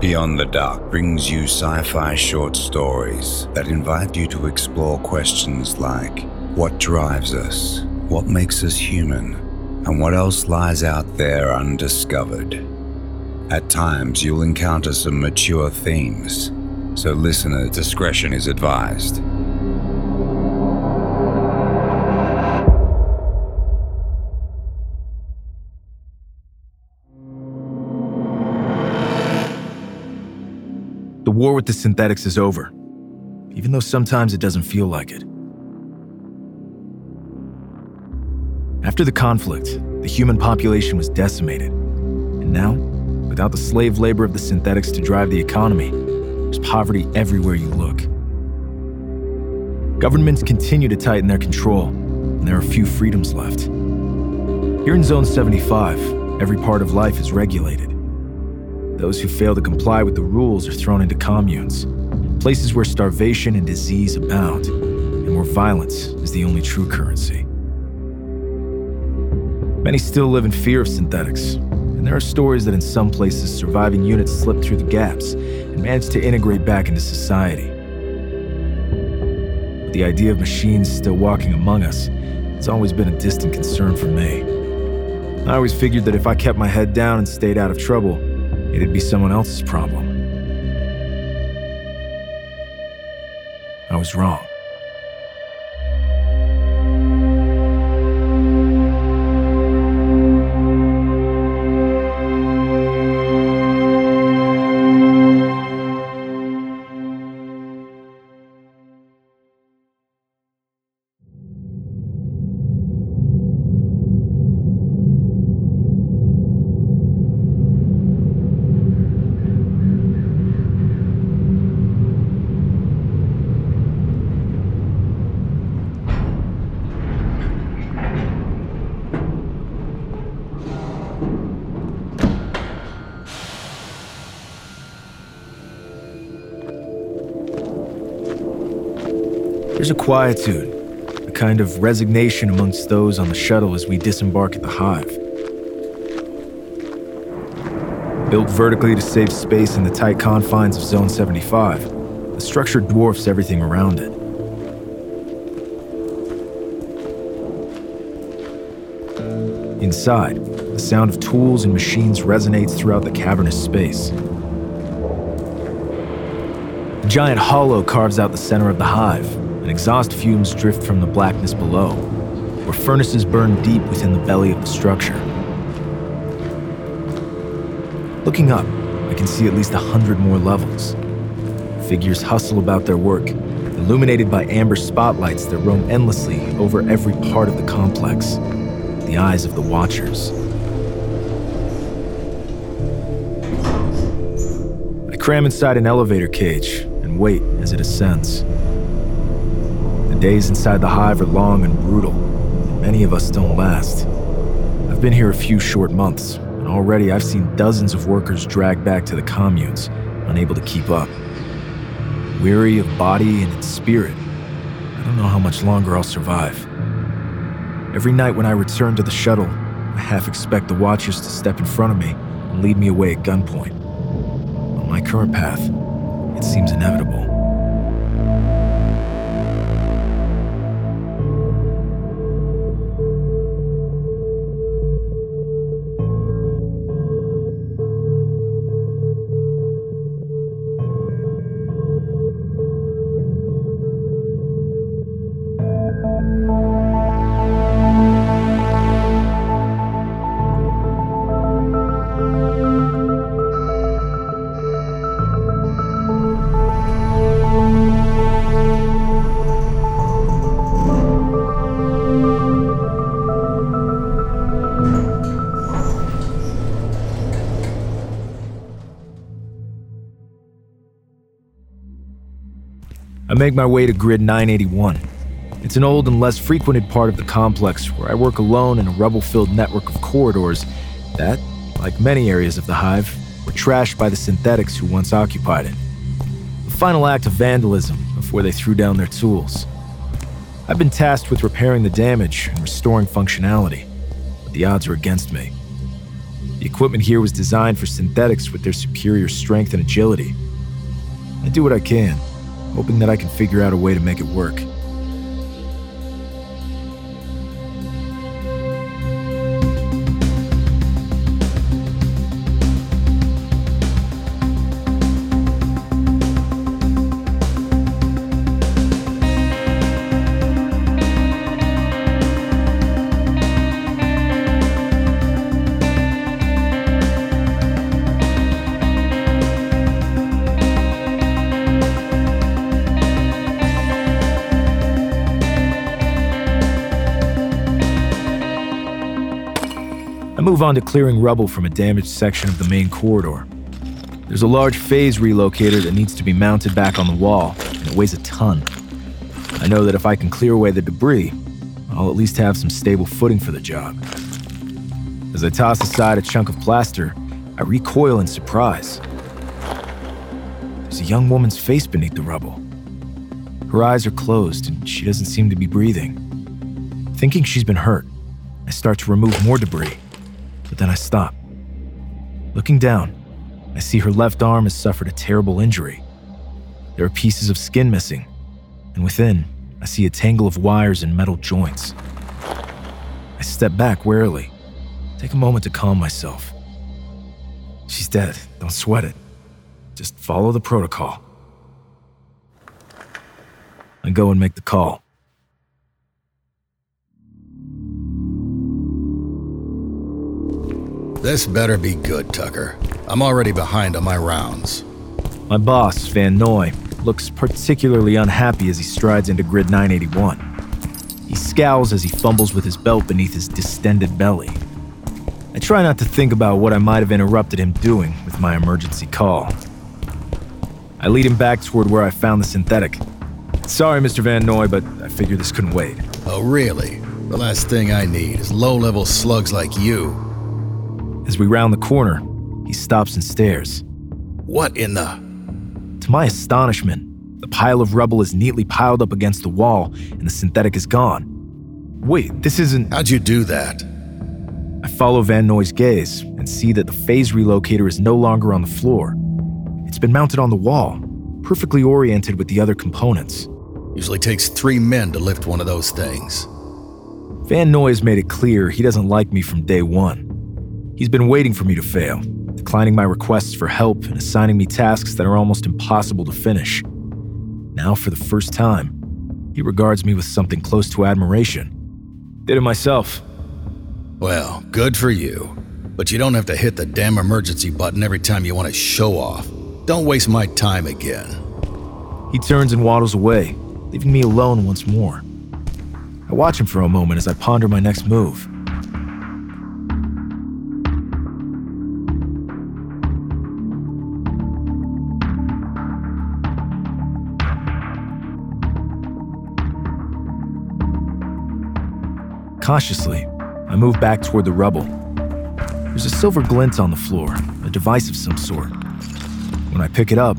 Beyond the Dark brings you sci fi short stories that invite you to explore questions like what drives us, what makes us human, and what else lies out there undiscovered. At times, you'll encounter some mature themes, so listener discretion is advised. The war with the synthetics is over, even though sometimes it doesn't feel like it. After the conflict, the human population was decimated. And now, without the slave labor of the synthetics to drive the economy, there's poverty everywhere you look. Governments continue to tighten their control, and there are few freedoms left. Here in Zone 75, every part of life is regulated. Those who fail to comply with the rules are thrown into communes, places where starvation and disease abound, and where violence is the only true currency. Many still live in fear of synthetics, and there are stories that in some places surviving units slip through the gaps and manage to integrate back into society. But the idea of machines still walking among us has always been a distant concern for me. I always figured that if I kept my head down and stayed out of trouble, it'd be someone else's problem. I was wrong. There's a quietude, a kind of resignation amongst those on the shuttle as we disembark at the hive. Built vertically to save space in the tight confines of Zone 75, the structure dwarfs everything around it. Inside, the sound of tools and machines resonates throughout the cavernous space. A giant hollow carves out the center of the hive, and exhaust fumes drift from the blackness below, where furnaces burn deep within the belly of the structure. Looking up, I can see at least a hundred more levels. Figures hustle about their work, illuminated by amber spotlights that roam endlessly over every part of the complex, the eyes of the watchers. I cram inside an elevator cage and wait as it ascends. Days inside the hive are long and brutal, and many of us don't last. I've been here a few short months, and already I've seen dozens of workers dragged back to the communes, unable to keep up. Weary of body and its spirit, I don't know how much longer I'll survive. Every night when I return to the shuttle, I half expect the Watchers to step in front of me and lead me away at gunpoint. On my current path, it seems inevitable. Make my way to Grid 981. It's an old and less frequented part of the complex where I work alone in a rubble filled network of corridors that, like many areas of the hive, were trashed by the synthetics who once occupied it. The final act of vandalism before they threw down their tools. I've been tasked with repairing the damage and restoring functionality, but the odds are against me. The equipment here was designed for synthetics with their superior strength and agility. I do what I can, hoping that I can figure out a way to make it work. Move on to clearing rubble from a damaged section of the main corridor. There's a large phase relocator that needs to be mounted back on the wall, and it weighs a ton. I know that if I can clear away the debris, I'll at least have some stable footing for the job. As I toss aside a chunk of plaster, I recoil in surprise. There's a young woman's face beneath the rubble. Her eyes are closed and she doesn't seem to be breathing. Thinking she's been hurt, I start to remove more debris but then I stop. Looking down, I see her left arm has suffered a terrible injury. There are pieces of skin missing, and within, I see a tangle of wires and metal joints. I step back warily, take a moment to calm myself. She's dead, don't sweat it. Just follow the protocol. I go and make the call. This better be good, Tucker. I'm already behind on my rounds. My boss, Van Noy, looks particularly unhappy as he strides into Grid 981. He scowls as he fumbles with his belt beneath his distended belly. I try not to think about what I might have interrupted him doing with my emergency call. I lead him back toward where I found the synthetic. Sorry, Mr. Van Noy, but I figured this couldn't wait. Oh, really? The last thing I need is low level slugs like you as we round the corner, he stops and stares. What in the? To my astonishment, the pile of rubble is neatly piled up against the wall and the synthetic is gone. Wait, this isn't. How'd you do that? I follow Van Noy's gaze and see that the phase relocator is no longer on the floor. It's been mounted on the wall, perfectly oriented with the other components. Usually takes three men to lift one of those things. Van Noy has made it clear he doesn't like me from day one. He's been waiting for me to fail, declining my requests for help and assigning me tasks that are almost impossible to finish. Now, for the first time, he regards me with something close to admiration. Did it myself. Well, good for you. But you don't have to hit the damn emergency button every time you want to show off. Don't waste my time again. He turns and waddles away, leaving me alone once more. I watch him for a moment as I ponder my next move. Cautiously, I move back toward the rubble. There's a silver glint on the floor, a device of some sort. When I pick it up,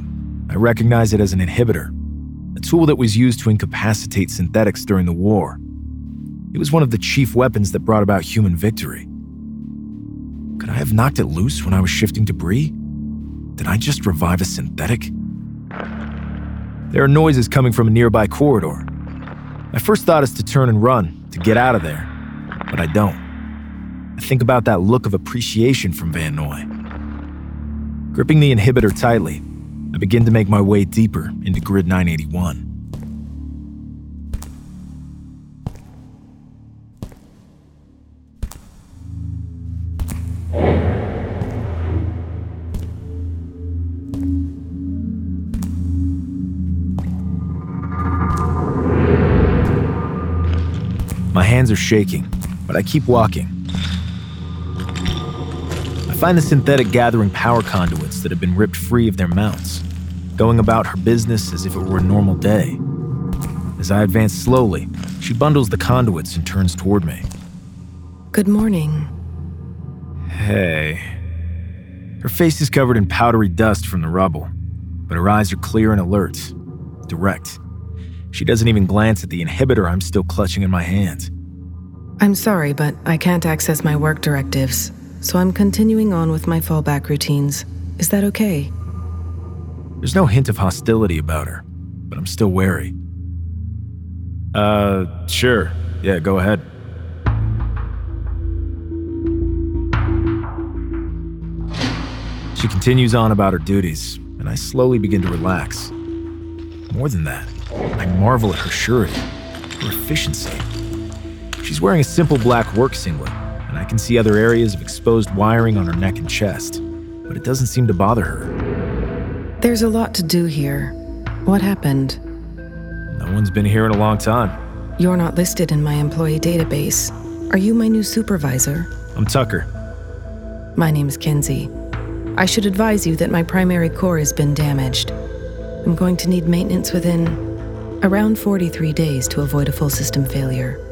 I recognize it as an inhibitor, a tool that was used to incapacitate synthetics during the war. It was one of the chief weapons that brought about human victory. Could I have knocked it loose when I was shifting debris? Did I just revive a synthetic? There are noises coming from a nearby corridor. My first thought is to turn and run, to get out of there but I don't. I think about that look of appreciation from Van Noy. Gripping the inhibitor tightly, I begin to make my way deeper into Grid 981. My hands are shaking but I keep walking. I find the synthetic gathering power conduits that have been ripped free of their mounts. going about her business as if it were a normal day. As I advance slowly, she bundles the conduits and turns toward me. Good morning. Hey. Her face is covered in powdery dust from the rubble, but her eyes are clear and alert, direct. She doesn't even glance at the inhibitor I'm still clutching in my hand. I'm sorry, but I can't access my work directives, so I'm continuing on with my fallback routines. Is that okay? There's no hint of hostility about her, but I'm still wary. Uh, sure. Yeah, go ahead. She continues on about her duties, and I slowly begin to relax. More than that, I marvel at her surety, her efficiency. She's wearing a simple black work singlet, and I can see other areas of exposed wiring on her neck and chest, but it doesn't seem to bother her. There's a lot to do here. What happened? No one's been here in a long time. You're not listed in my employee database. Are you my new supervisor? I'm Tucker. My name's Kenzie. I should advise you that my primary core has been damaged. I'm going to need maintenance within around 43 days to avoid a full system failure.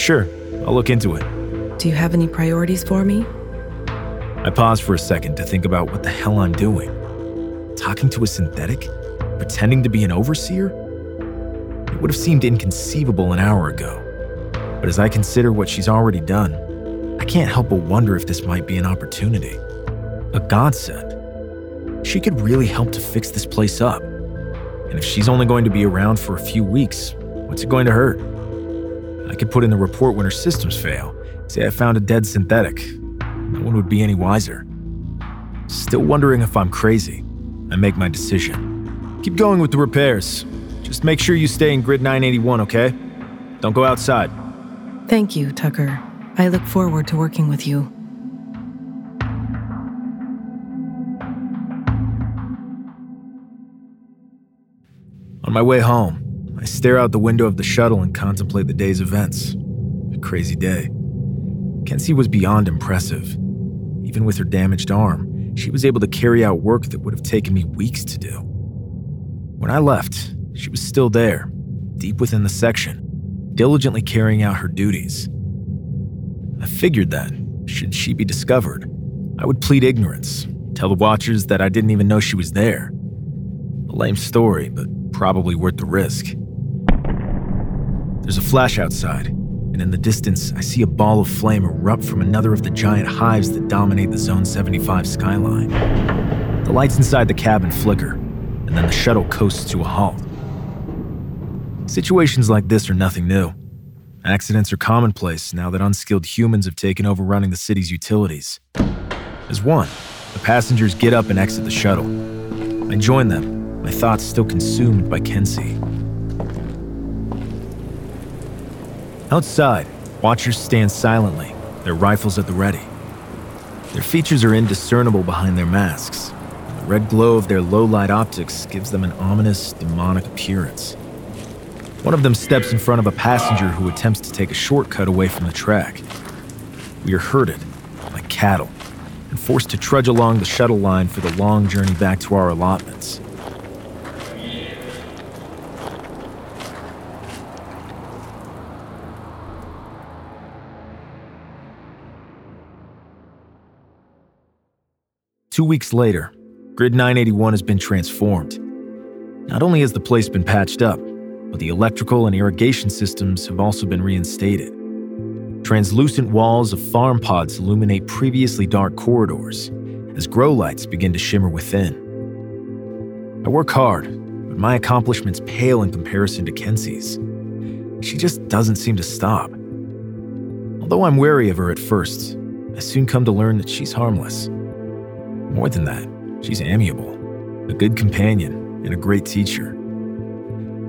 Sure, I'll look into it. Do you have any priorities for me? I pause for a second to think about what the hell I'm doing. Talking to a synthetic? Pretending to be an overseer? It would have seemed inconceivable an hour ago. But as I consider what she's already done, I can't help but wonder if this might be an opportunity a godsend. She could really help to fix this place up. And if she's only going to be around for a few weeks, what's it going to hurt? I could put in the report when her systems fail, say I found a dead synthetic. No one would be any wiser. Still wondering if I'm crazy. I make my decision. Keep going with the repairs. Just make sure you stay in grid 981, okay? Don't go outside. Thank you, Tucker. I look forward to working with you. On my way home, I stare out the window of the shuttle and contemplate the day's events. A crazy day. Kenzie was beyond impressive. Even with her damaged arm, she was able to carry out work that would have taken me weeks to do. When I left, she was still there, deep within the section, diligently carrying out her duties. I figured that, should she be discovered, I would plead ignorance, tell the Watchers that I didn't even know she was there. A lame story, but probably worth the risk. There's a flash outside, and in the distance, I see a ball of flame erupt from another of the giant hives that dominate the Zone 75 skyline. The lights inside the cabin flicker, and then the shuttle coasts to a halt. Situations like this are nothing new. Accidents are commonplace now that unskilled humans have taken over running the city's utilities. As one, the passengers get up and exit the shuttle. I join them my thoughts still consumed by Kenzie. Outside, watchers stand silently, their rifles at the ready. Their features are indiscernible behind their masks. The red glow of their low light optics gives them an ominous, demonic appearance. One of them steps in front of a passenger who attempts to take a shortcut away from the track. We are herded, like cattle, and forced to trudge along the shuttle line for the long journey back to our allotments. Two weeks later, Grid 981 has been transformed. Not only has the place been patched up, but the electrical and irrigation systems have also been reinstated. Translucent walls of farm pods illuminate previously dark corridors as grow lights begin to shimmer within. I work hard, but my accomplishments pale in comparison to Kenzie's. She just doesn't seem to stop. Although I'm wary of her at first, I soon come to learn that she's harmless. More than that, she's amiable, a good companion, and a great teacher.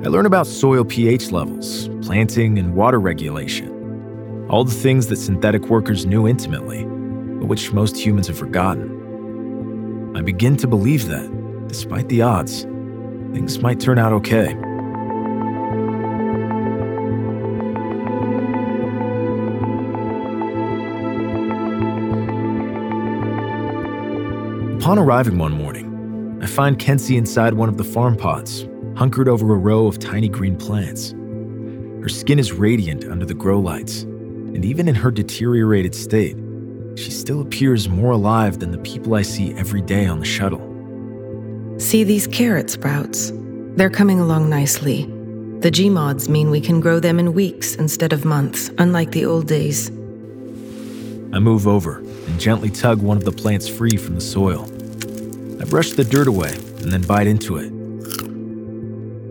I learn about soil pH levels, planting, and water regulation. All the things that synthetic workers knew intimately, but which most humans have forgotten. I begin to believe that, despite the odds, things might turn out okay. Upon arriving one morning, I find Kenzie inside one of the farm pods, hunkered over a row of tiny green plants. Her skin is radiant under the grow lights, and even in her deteriorated state, she still appears more alive than the people I see every day on the shuttle. See these carrot sprouts? They're coming along nicely. The Gmods mean we can grow them in weeks instead of months, unlike the old days. I move over and gently tug one of the plants free from the soil. I brush the dirt away and then bite into it.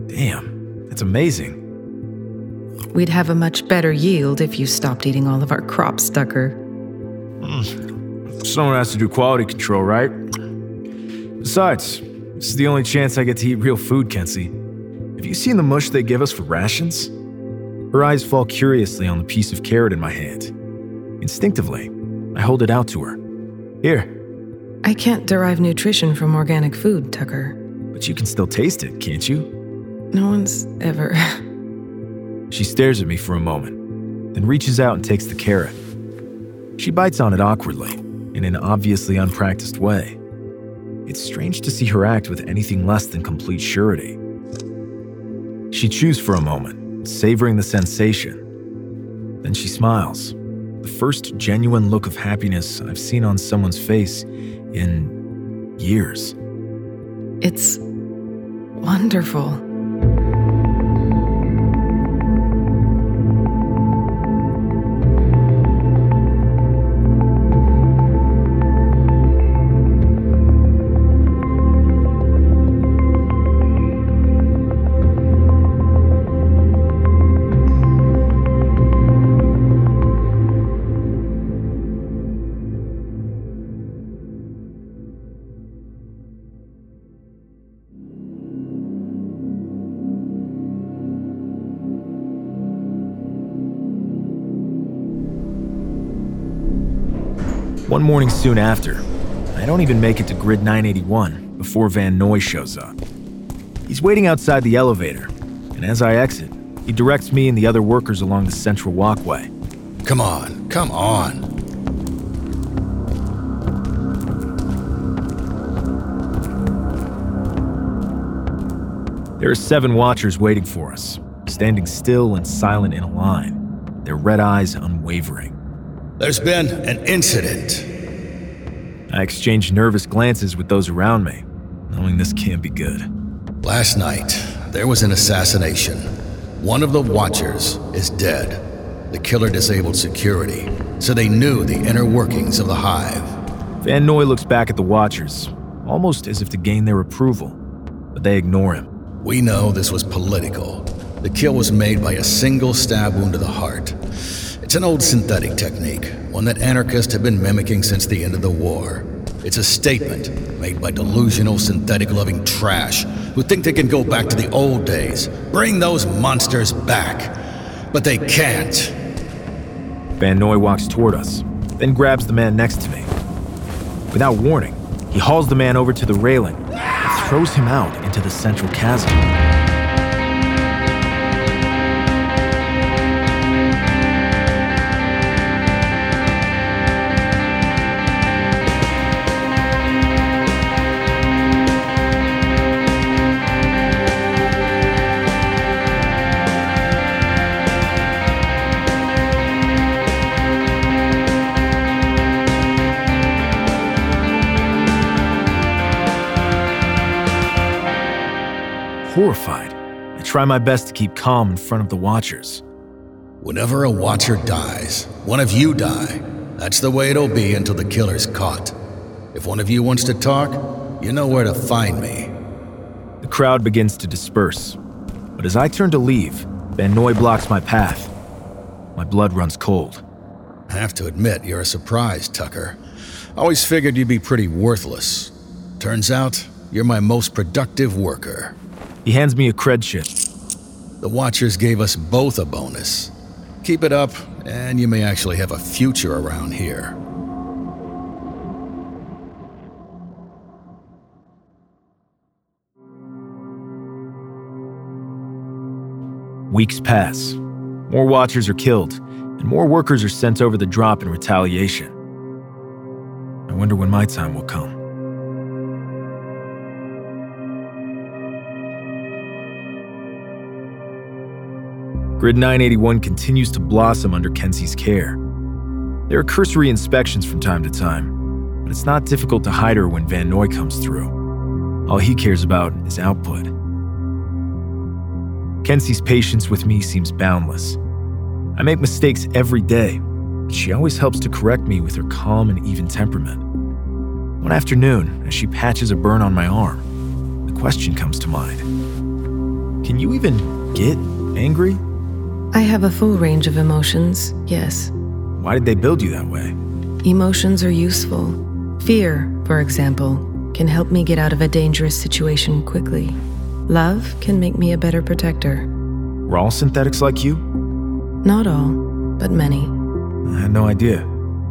Damn, that's amazing. We'd have a much better yield if you stopped eating all of our crops, Tucker. Hmm. Someone has to do quality control, right? Besides, this is the only chance I get to eat real food, Kenzie. Have you seen the mush they give us for rations? Her eyes fall curiously on the piece of carrot in my hand. Instinctively, I hold it out to her. Here, I can't derive nutrition from organic food, Tucker. but you can still taste it, can't you? No one's ever. She stares at me for a moment, then reaches out and takes the carrot. She bites on it awkwardly, in an obviously unpracticed way. It's strange to see her act with anything less than complete surety. She chews for a moment, savoring the sensation. Then she smiles, the first genuine look of happiness I've seen on someone's face in years. It's wonderful. One morning soon after, I don't even make it to grid 981 before Van Noy shows up. He's waiting outside the elevator, and as I exit, he directs me and the other workers along the central walkway. Come on, come on. There are seven watchers waiting for us, standing still and silent in a line, their red eyes unwavering. There's been an incident. I exchange nervous glances with those around me, knowing this can't be good. Last night, there was an assassination. One of the Watchers is dead. The killer disabled security, so they knew the inner workings of the hive. Van Noy looks back at the watchers, almost as if to gain their approval, but they ignore him. We know this was political. The kill was made by a single stab wound to the heart. It's an old synthetic technique, one that anarchists have been mimicking since the end of the war. It's a statement made by delusional, synthetic loving trash who think they can go back to the old days, bring those monsters back. But they can't. Van Noy walks toward us, then grabs the man next to me. Without warning, he hauls the man over to the railing and throws him out into the central chasm. Horrified, I try my best to keep calm in front of the watchers. Whenever a Watcher dies, one of you die. That's the way it'll be until the killer's caught. If one of you wants to talk, you know where to find me. The crowd begins to disperse, but as I turn to leave, Van Noy blocks my path. My blood runs cold. I have to admit, you're a surprise, Tucker. I Always figured you'd be pretty worthless. Turns out, you're my most productive worker. He hands me a cred chip. The Watchers gave us both a bonus. Keep it up, and you may actually have a future around here. Weeks pass. More watchers are killed, and more workers are sent over the drop in retaliation. I wonder when my time will come. Grid 981 continues to blossom under Kenzie's care. There are cursory inspections from time to time, but it's not difficult to hide her when Van Noy comes through. All he cares about is output. Kenzie's patience with me seems boundless. I make mistakes every day, but she always helps to correct me with her calm and even temperament. One afternoon, as she patches a burn on my arm, the question comes to mind Can you even get angry? I have a full range of emotions, yes. Why did they build you that way? Emotions are useful. Fear, for example, can help me get out of a dangerous situation quickly. Love can make me a better protector. We're all synthetics like you? Not all, but many. I had no idea.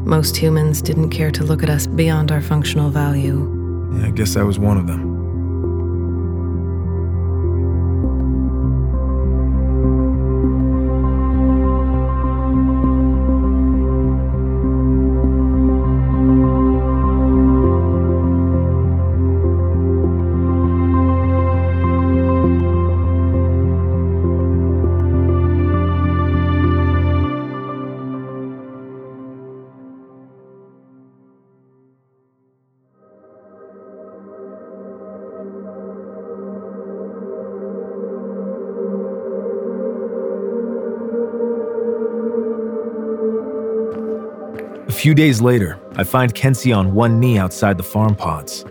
Most humans didn't care to look at us beyond our functional value. Yeah, I guess I was one of them. Few days later, I find Kenzie on one knee outside the farm pods.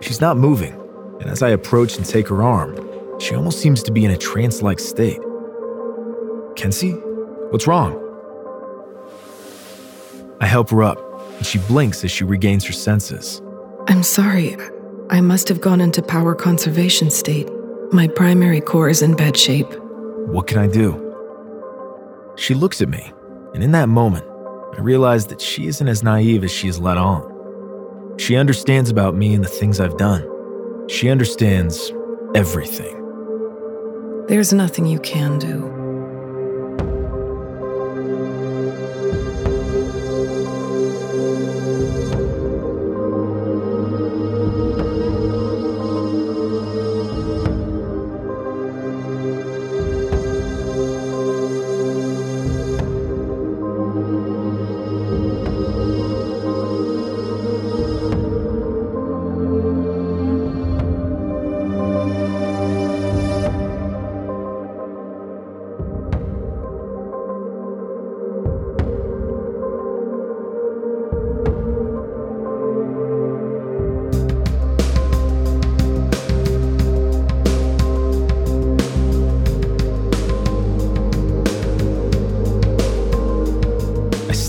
She's not moving, and as I approach and take her arm, she almost seems to be in a trance like state. Kenzie? What's wrong? I help her up, and she blinks as she regains her senses. I'm sorry. I must have gone into power conservation state. My primary core is in bad shape. What can I do? She looks at me, and in that moment, I realize that she isn't as naive as she is let on. She understands about me and the things I've done. She understands everything. There's nothing you can do.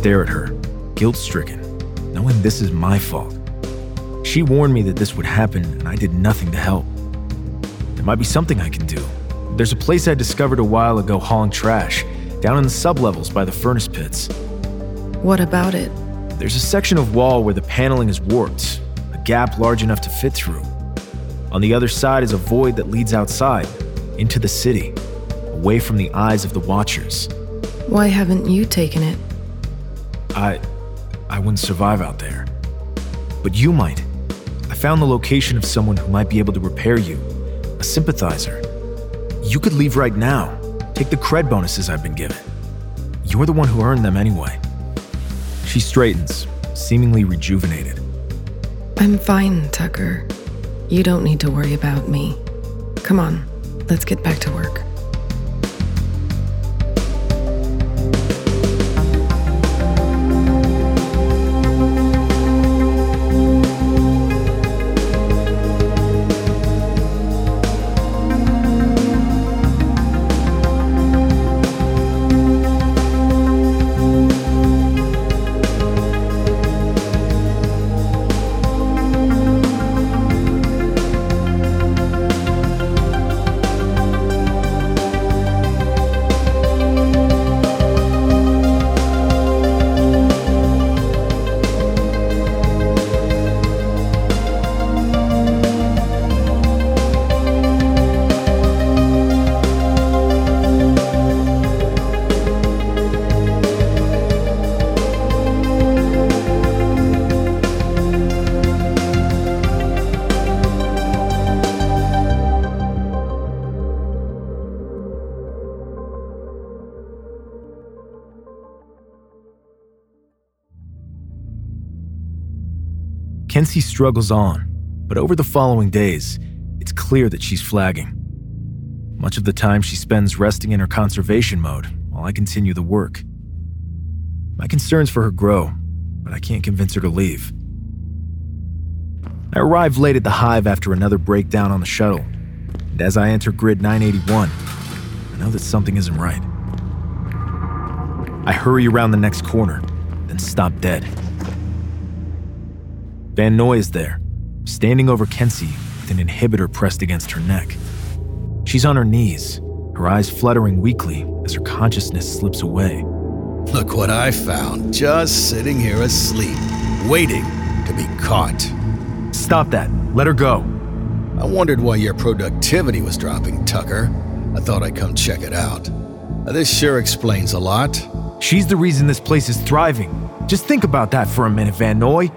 Stare at her, guilt stricken, knowing this is my fault. She warned me that this would happen, and I did nothing to help. There might be something I can do. There's a place I discovered a while ago hauling trash, down in the sublevels by the furnace pits. What about it? There's a section of wall where the paneling is warped, a gap large enough to fit through. On the other side is a void that leads outside, into the city, away from the eyes of the watchers. Why haven't you taken it? I I wouldn't survive out there. But you might. I found the location of someone who might be able to repair you. A sympathizer. You could leave right now. Take the cred bonuses I've been given. You're the one who earned them anyway. She straightens, seemingly rejuvenated. I'm fine, Tucker. You don't need to worry about me. Come on, let's get back to work. Kenzie struggles on, but over the following days, it's clear that she's flagging. Much of the time she spends resting in her conservation mode while I continue the work. My concerns for her grow, but I can't convince her to leave. I arrive late at the hive after another breakdown on the shuttle, and as I enter grid 981, I know that something isn't right. I hurry around the next corner, then stop dead. Van Noy is there, standing over Kenzie with an inhibitor pressed against her neck. She's on her knees, her eyes fluttering weakly as her consciousness slips away. Look what I found, just sitting here asleep, waiting to be caught. Stop that. Let her go. I wondered why your productivity was dropping, Tucker. I thought I'd come check it out. This sure explains a lot. She's the reason this place is thriving. Just think about that for a minute, Van Noy.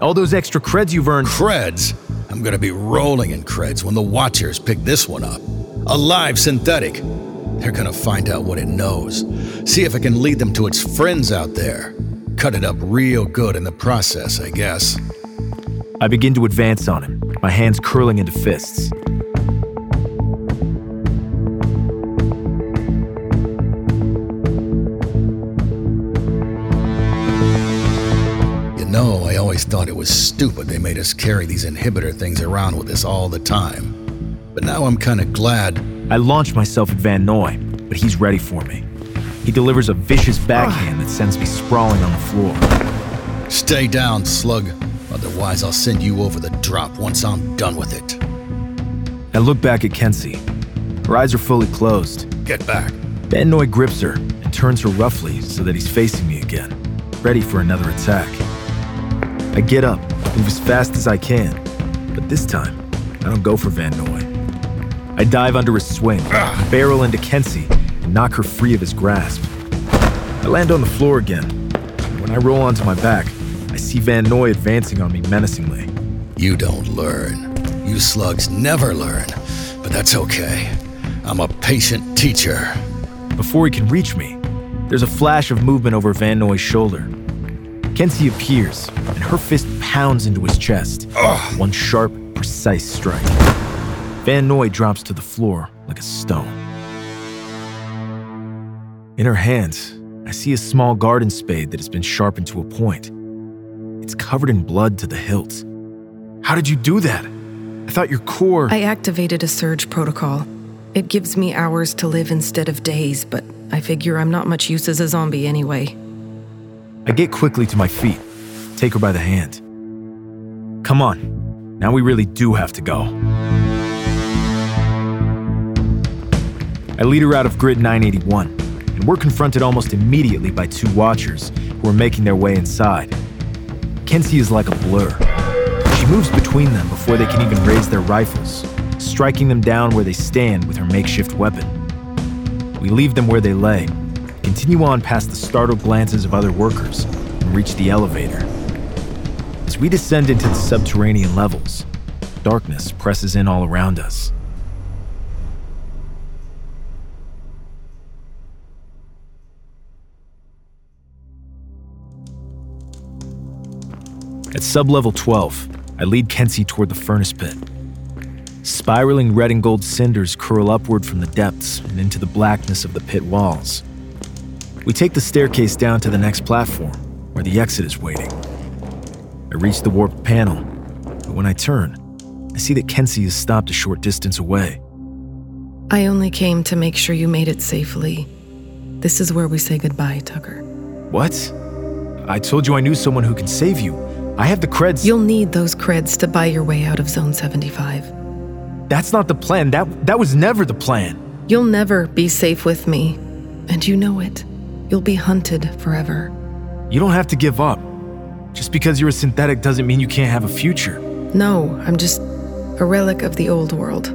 All those extra creds you've earned. Creds? I'm gonna be rolling in creds when the Watchers pick this one up. A live synthetic. They're gonna find out what it knows. See if it can lead them to its friends out there. Cut it up real good in the process, I guess. I begin to advance on him, my hands curling into fists. Was stupid they made us carry these inhibitor things around with us all the time. But now I'm kinda glad. I launch myself at Van Noy, but he's ready for me. He delivers a vicious backhand that sends me sprawling on the floor. Stay down, slug. Otherwise, I'll send you over the drop once I'm done with it. I look back at Kenzie. Her eyes are fully closed. Get back. Van Noy grips her and turns her roughly so that he's facing me again, ready for another attack. I get up, move as fast as I can, but this time, I don't go for Van Noy. I dive under his swing, barrel into Kenzie, and knock her free of his grasp. I land on the floor again, when I roll onto my back, I see Van Noy advancing on me menacingly. You don't learn. You slugs never learn. But that's okay. I'm a patient teacher. Before he can reach me, there's a flash of movement over Van Noy's shoulder. Kenzie appears, her fist pounds into his chest. One sharp, precise strike. Van Noy drops to the floor like a stone. In her hands, I see a small garden spade that has been sharpened to a point. It's covered in blood to the hilt. How did you do that? I thought your core. I activated a surge protocol. It gives me hours to live instead of days, but I figure I'm not much use as a zombie anyway. I get quickly to my feet, take her by the hand. Come on, now we really do have to go. I lead her out of grid 981, and we're confronted almost immediately by two watchers who are making their way inside. Kenzie is like a blur. She moves between them before they can even raise their rifles, striking them down where they stand with her makeshift weapon. We leave them where they lay, continue on past the startled glances of other workers, and reach the elevator. We descend into the subterranean levels, darkness presses in all around us. At sublevel 12, I lead Kenzie toward the furnace pit. Spiraling red and gold cinders curl upward from the depths and into the blackness of the pit walls. We take the staircase down to the next platform, where the exit is waiting. I reach the warped panel, but when I turn, I see that Kenzie has stopped a short distance away. I only came to make sure you made it safely. This is where we say goodbye, Tucker. What? I told you I knew someone who can save you. I have the creds. You'll need those creds to buy your way out of Zone 75. That's not the plan. That that was never the plan. You'll never be safe with me, and you know it. You'll be hunted forever. You don't have to give up. Just because you're a synthetic doesn't mean you can't have a future. No, I'm just a relic of the old world.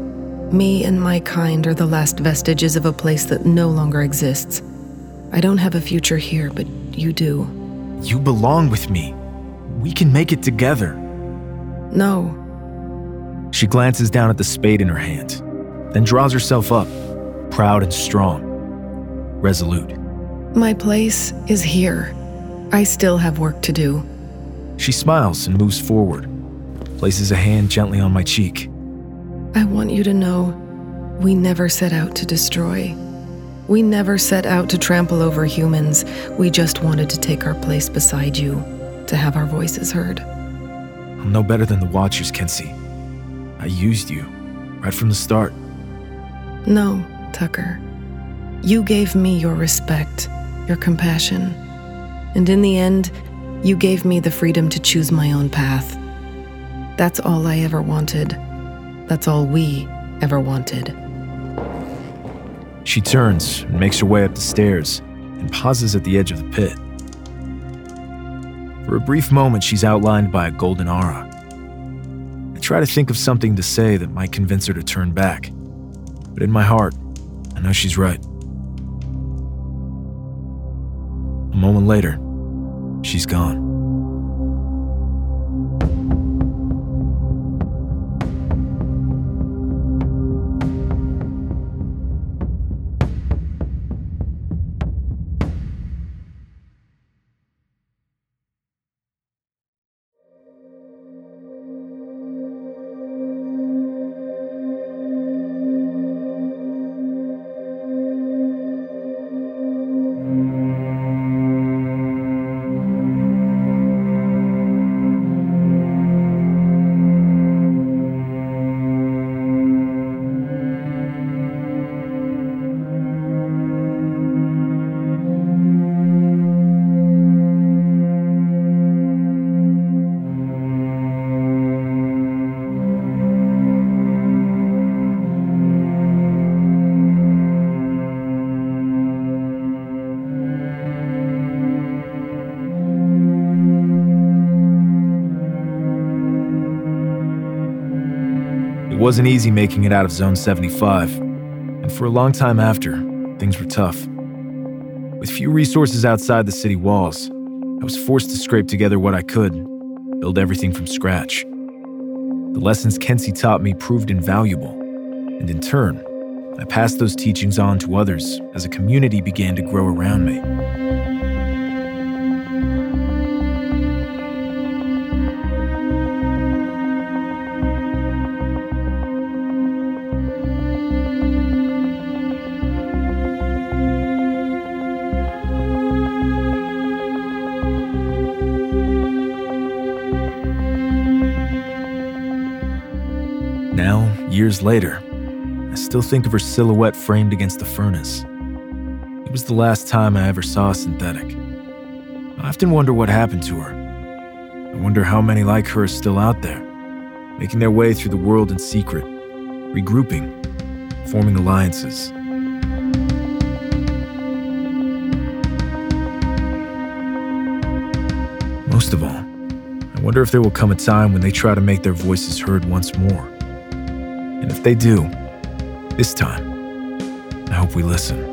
Me and my kind are the last vestiges of a place that no longer exists. I don't have a future here, but you do. You belong with me. We can make it together. No, She glances down at the spade in her hand, then draws herself up, proud and strong, resolute. my place is here. I still have work to do. She smiles and moves forward, places a hand gently on my cheek. I want you to know we never set out to destroy. We never set out to trample over humans. We just wanted to take our place beside you, to have our voices heard. I'm no better than the Watchers, Kenzie. I used you, right from the start. No, Tucker. You gave me your respect, your compassion, and in the end, you gave me the freedom to choose my own path. That's all I ever wanted. That's all we ever wanted. She turns and makes her way up the stairs and pauses at the edge of the pit. For a brief moment, she's outlined by a golden aura. I try to think of something to say that might convince her to turn back, but in my heart, I know she's right. A moment later, she's gone. Wasn't easy making it out of Zone 75, and for a long time after, things were tough. With few resources outside the city walls, I was forced to scrape together what I could, build everything from scratch. The lessons Kenzie taught me proved invaluable, and in turn, I passed those teachings on to others as a community began to grow around me. Later, I still think of her silhouette framed against the furnace. It was the last time I ever saw a synthetic. I often wonder what happened to her. I wonder how many like her are still out there, making their way through the world in secret, regrouping, forming alliances. Most of all, I wonder if there will come a time when they try to make their voices heard once more. And if they do, this time, I hope we listen.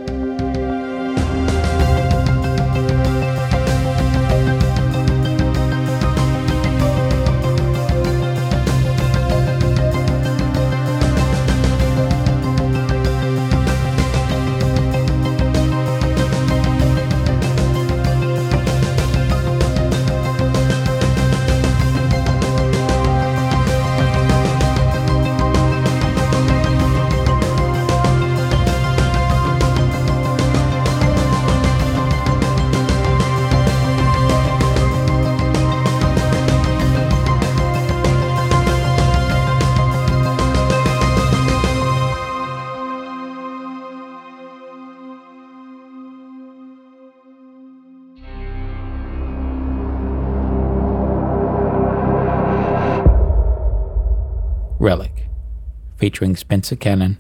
Featuring Spencer Cannon,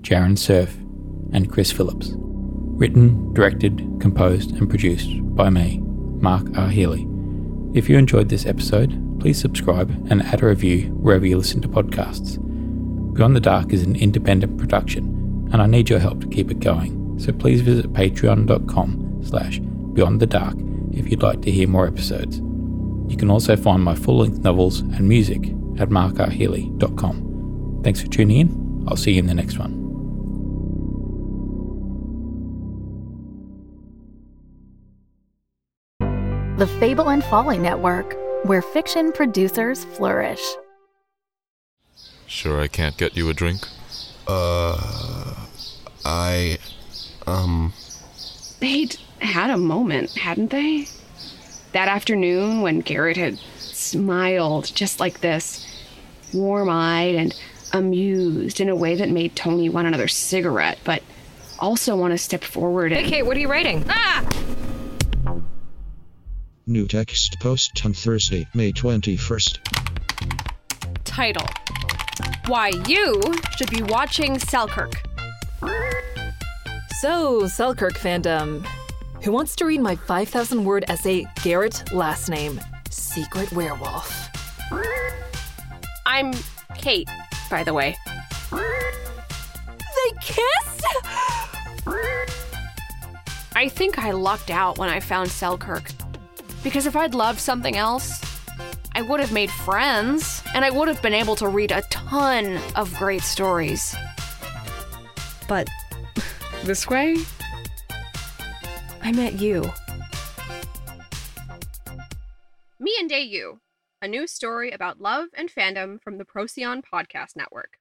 Jaren Cerf, and Chris Phillips. Written, directed, composed, and produced by me, Mark R. Healy. If you enjoyed this episode, please subscribe and add a review wherever you listen to podcasts. Beyond the Dark is an independent production, and I need your help to keep it going. So please visit patreon.com slash beyond the dark if you'd like to hear more episodes. You can also find my full-length novels and music at markrhealy.com. Thanks for tuning in. I'll see you in the next one. The Fable and Folly Network, where fiction producers flourish. Sure, I can't get you a drink? Uh. I. Um. They'd had a moment, hadn't they? That afternoon when Garrett had smiled just like this, warm eyed and amused in a way that made Tony want another cigarette, but also want to step forward and. Hey, Kate, what are you writing? Ah! New text post on Thursday, May 21st. Title Why You Should Be Watching Selkirk. So, Selkirk fandom. Who wants to read my 5,000 word essay, Garrett Last Name, Secret Werewolf? I'm Kate, by the way. They kissed? I think I lucked out when I found Selkirk. Because if I'd loved something else, I would have made friends, and I would have been able to read a ton of great stories. But this way, I met you. Me and Day You, a new story about love and fandom from the Procyon Podcast Network.